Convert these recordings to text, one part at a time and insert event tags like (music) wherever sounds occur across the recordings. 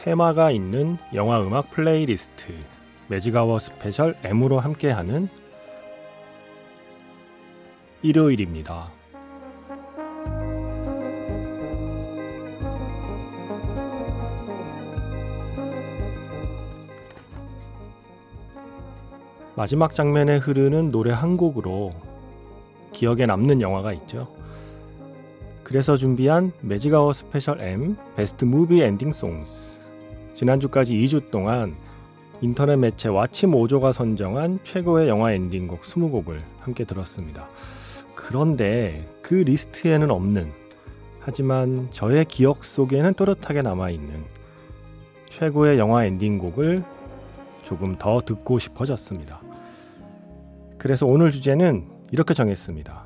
테마가 있는 영화 음악 playlist Magic Hour Special M으로 함께하는 일요일입니다. 마지막 장면에 흐르는 노래 한 곡으로 기억에 남는 영화가 있죠. 그래서 준비한 Magic Hour Special M Best Movie Ending Songs 지난주까지 2주 동안 인터넷 매체 WatchMojo가 선정한 최고의 영화 엔딩곡 20곡을 함께 들었습니다. 그런데 그 리스트에는 없는 하지만 저의 기억 속에는 또렷하게 남아있는 최고의 영화 엔딩곡을 조금 더 듣고 싶어졌습니다. 그래서 오늘 주제는 이렇게 정했습니다.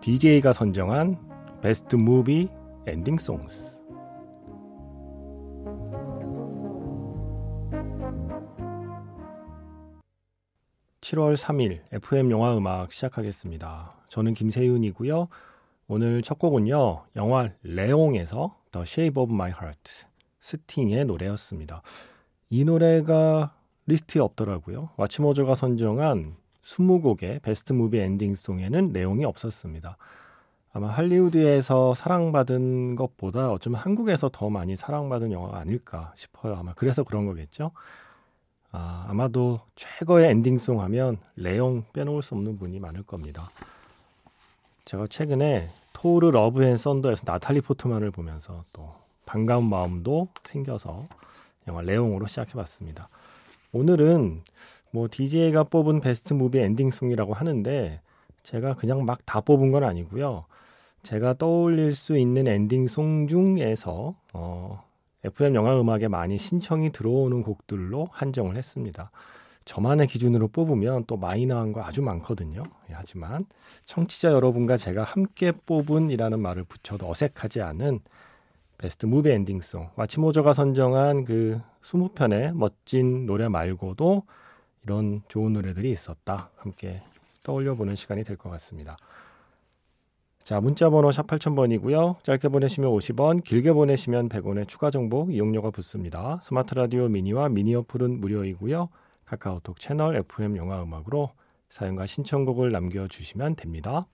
DJ가 선정한 Best Movie Ending Songs 7월 3일 FM 영화 음악 시작하겠습니다. 저는 김세윤이고요. 오늘 첫 곡은요. 영화 레옹에서 The Shape of My Heart 스팅의 노래였습니다. 이 노래가 리스트에 없더라고요. WatchMojo가 선정한 20곡의 best movie ending song에는 레옹이 없었습니다. 아마 할리우드에서 사랑받은 것보다 어쩌면 한국에서 더 많이 사랑받은 영화가 아닐까 싶어요. 아마 그래서 그런 거겠죠. 아, 아마도 최고의 ending song 하면 레옹 빼놓을 수 없는 분이 많을 겁니다. 제가 최근에 토르 Love and Thunder에서 나탈리 포트만을 보면서 또 반가운 마음도 생겨서 영화 레옹으로 시작해봤습니다. 오늘은 뭐 DJ가 뽑은 베스트 무비 엔딩송이라고 하는데 제가 그냥 막 다 뽑은 건 아니고요. 제가 떠올릴 수 있는 엔딩송 중에서 어, FM 영화 음악에 많이 신청이 들어오는 곡들로 한정을 했습니다. 저만의 기준으로 뽑으면 또 마이너한 거 아주 많거든요. 예, 하지만 청취자 여러분과 제가 함께 뽑은이라는 말을 붙여도 어색하지 않은 베스트 무비 엔딩송 WatchMojo가 선정한 그 20편의 멋진 노래 말고도 이런 좋은 노래들이 있었다. 함께 떠올려 보는 시간이 될 것 같습니다. 자, 문자 번호 샵 8000번이고요. 짧게 보내시면 50원, 길게 보내시면 100원의 추가 정보 이용료가 붙습니다. 스마트 라디오 미니와 미니 어플은 무료이고요. 카카오톡 채널 FM 영화 음악으로 사연과 신청곡을 남겨 주시면 됩니다.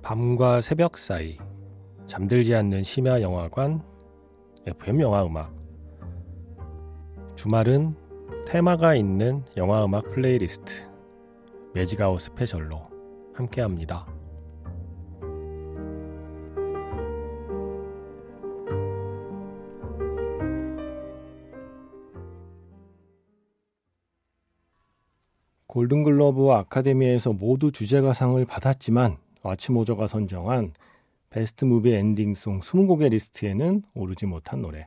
밤과 새벽 사이 잠들지 않는 심야 영화관 FM 영화 음악 주말은 테마가 있는 영화 음악 플레이리스트 매직아워 스페셜로 함께합니다. 골든글러브 아카데미에서 모두 주제가상을 받았지만 WatchMojo가 선정한 베스트 무비 엔딩송 20곡의 리스트에는 오르지 못한 노래.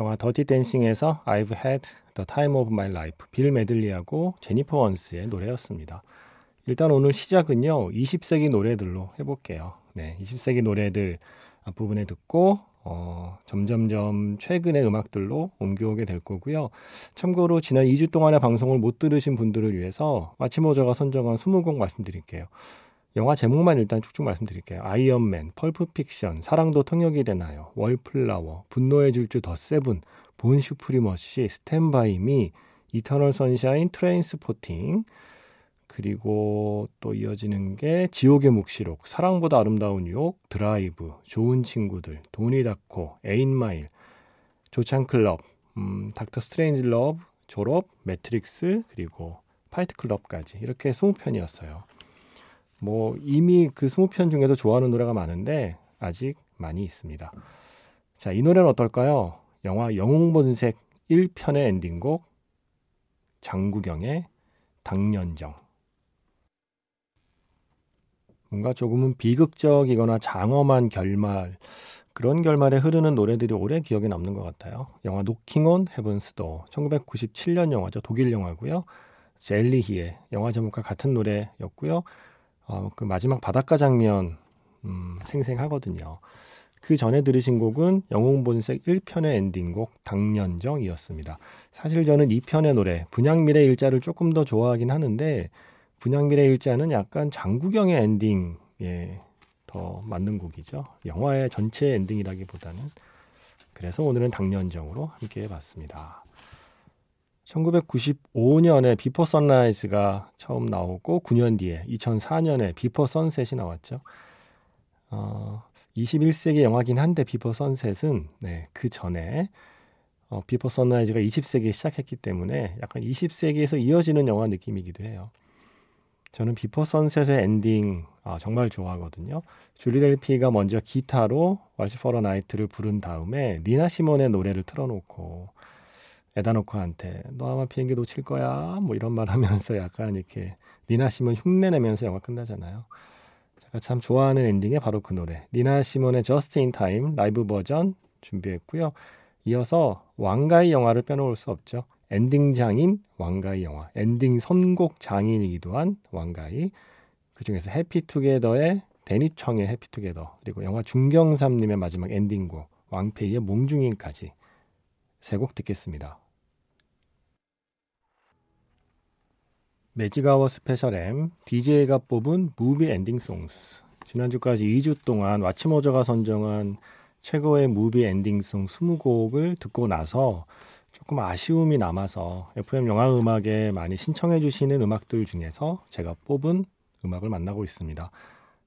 영화 더티 댄싱에서 I've Had the Time of My Life 빌 메들리하고 제니퍼 원스의 노래였습니다. 일단 오늘 시작은요. 20세기 노래들로 해볼게요. 네, 20세기 노래들 앞부분에 듣고 어, 점점점 최근의 음악들로 옮겨오게 될 거고요. 참고로 지난 2주 동안의 방송을 못 들으신 분들을 위해서 WatchMojo가 선정한 20곡 말씀드릴게요. 영화 제목만 일단 쭉쭉 말씀드릴게요. 아이언맨, 펄프픽션, 사랑도 통역이 되나요? 월플라워, 분노의 질주 더 세븐, 본 슈프리머시, 스탠바이 미, 이터널 선샤인, 트레인스포팅, 그리고 또 이어지는 게 지옥의 묵시록, 사랑보다 아름다운 유혹, 드라이브, 좋은 친구들, 도니 다코, 에잇마일, 조찬클럽, 음, 닥터 스트레인지 러브, 졸업, 매트릭스, 그리고 파이트 클럽까지 이렇게 20편이었어요. 뭐 이미 그 20편 중에도 좋아하는 노래가 많은데 아직 많이 있습니다. 자, 이 노래는 어떨까요? 영화 영웅본색 1편의 엔딩곡 장국영의 당년정. 뭔가 조금은 비극적이거나 장엄한 결말, 그런 결말에 흐르는 노래들이 오래 기억에 남는 것 같아요. 영화 노킹 온 헤븐스 도어 1997년 영화죠. 독일 영화고요. 셀리히의 영화 제목과 같은 노래였고요. 어, 그 마지막 바닷가 장면 음, 생생하거든요. 그 전에 들으신 곡은 영웅본색 1편의 엔딩곡 당년정이었습니다. 사실 저는 2편의 노래 분향미래일자를 조금 더 좋아하긴 하는데 분향미래일자는 약간 장국영의 엔딩에 더 맞는 곡이죠. 영화의 전체 엔딩이라기보다는 그래서 오늘은 당년정으로 함께 해봤습니다. 1995년에 비포 선라이즈가 처음 나오고 9년 뒤에 2004년에 비포 선셋이 나왔죠. 어, 21세기 영화긴 한데 비포 선셋은 네, 그 전에 어, 비포 선라이즈가 20세기에 시작했기 때문에 약간 20세기에서 이어지는 영화 느낌이기도 해요. 저는 비포 선셋의 엔딩 아, 정말 좋아하거든요. 줄리 델피가 먼저 기타로 Waltz for a Night를 부른 다음에 니나 시몬의 노래를 틀어놓고 에단 호크한테 너 아마 비행기 놓칠 거야 뭐 이런 말 하면서 약간 이렇게 니나 시몬 흉내내면서 영화 끝나잖아요. 제가 참 좋아하는 엔딩에 바로 그 노래 니나 시몬의 Just in 라이브 버전 준비했고요. 이어서 왕가위 영화를 빼놓을 수 없죠. 엔딩 장인 왕가위 영화, 엔딩 선곡 장인이기도 한 왕가위 그 중에서 해피투게더의 대니 청의 Happy Together 그리고 영화 중경삼림의 마지막 엔딩곡 왕페이의 몽중인까지 세 곡 듣겠습니다. 매직아워 스페셜 M DJ가 뽑은 Movie Ending Songs 지난주까지 2주 동안 WatchMojo가 선정한 최고의 무비 엔딩송 20곡을 듣고 나서 조금 아쉬움이 남아서 FM 영화 음악에 많이 신청해 주시는 음악들 중에서 제가 뽑은 음악을 만나고 있습니다.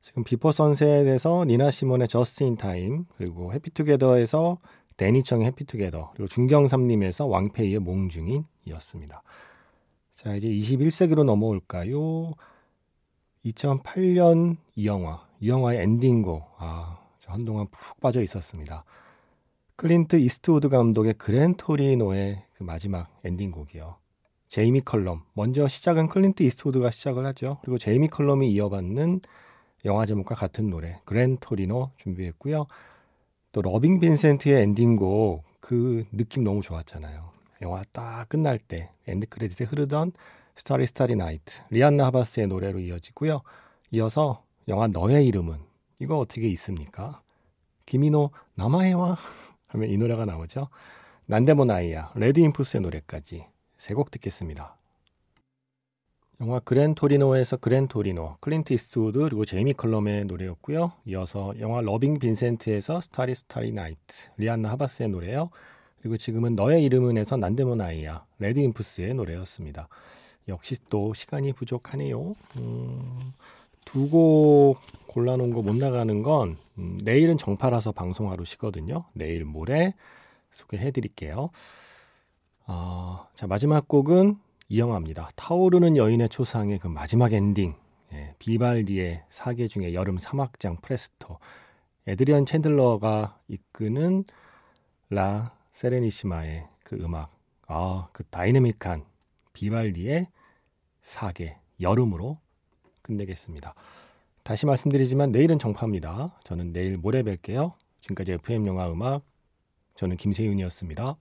지금 비포 선셋에서 니나 시몬의 Just in Time 그리고 해피투게더에서 대니 청의 Happy Together 그리고 중경삼림에서 왕페이의 몽중인이었습니다. 자 이제 21세기로 넘어올까요? 2008년 이 영화 이 영화의 엔딩곡 아, 저 한동안 푹 빠져 있었습니다. 클린트 이스트우드 감독의 그랜 토리노의 그 마지막 엔딩곡이요. 제이미 컬럼. 먼저 시작은 클린트 이스트우드가 시작을 하죠. 그리고 제이미 컬럼이 이어받는 영화 제목과 같은 노래 그랜 토리노 준비했고요. 또 러빙 빈센트의 엔딩곡 그 느낌 너무 좋았잖아요. 영화 딱 끝날 때 end credit에 흐르던 Starry Starry Night 리앤 라 하바스의 노래로 이어지고요. 이어서 영화 너의 이름은 이거 어떻게 있습니까? 김인호 남아해와 (laughs) 하면 이 노래가 나오죠. 난데모나이야, 레드인푸스의 노래까지 세 곡 듣겠습니다. 영화 Gran Torino에서 Gran Torino, 클린트 이스트우드 그리고 제이미 컬럼의 노래였고요. 이어서 영화 Loving Vincent에서 Starry Starry Night, 리안나 하바스의 노래요. 그리고 지금은 너의 이름은에서 난데모나이야, 레드인푸스의 노래였습니다. 역시 또 시간이 부족하네요. 음, 두곡 골라놓은 거 못 나가는 건 음, 내일은 정파라서 방송 하루 쉬거든요. 내일 모레 소개해 드릴게요. 어, 자, 마지막 곡은 이 영화입니다. 타오르는 여인의 초상의 그 마지막 엔딩. 예, 비발디의 사계 중에 여름 삼악장 프레스토. 에드리언 챈들러가 이끄는 라 세레니시마의 그 음악. 아, 그 다이내믹한 비발디의 사계 여름으로 끝내겠습니다. 다시 말씀드리지만 내일은 정파입니다. 저는 내일 모레 뵐게요. 지금까지 FM 영화 음악 저는 김세윤이었습니다.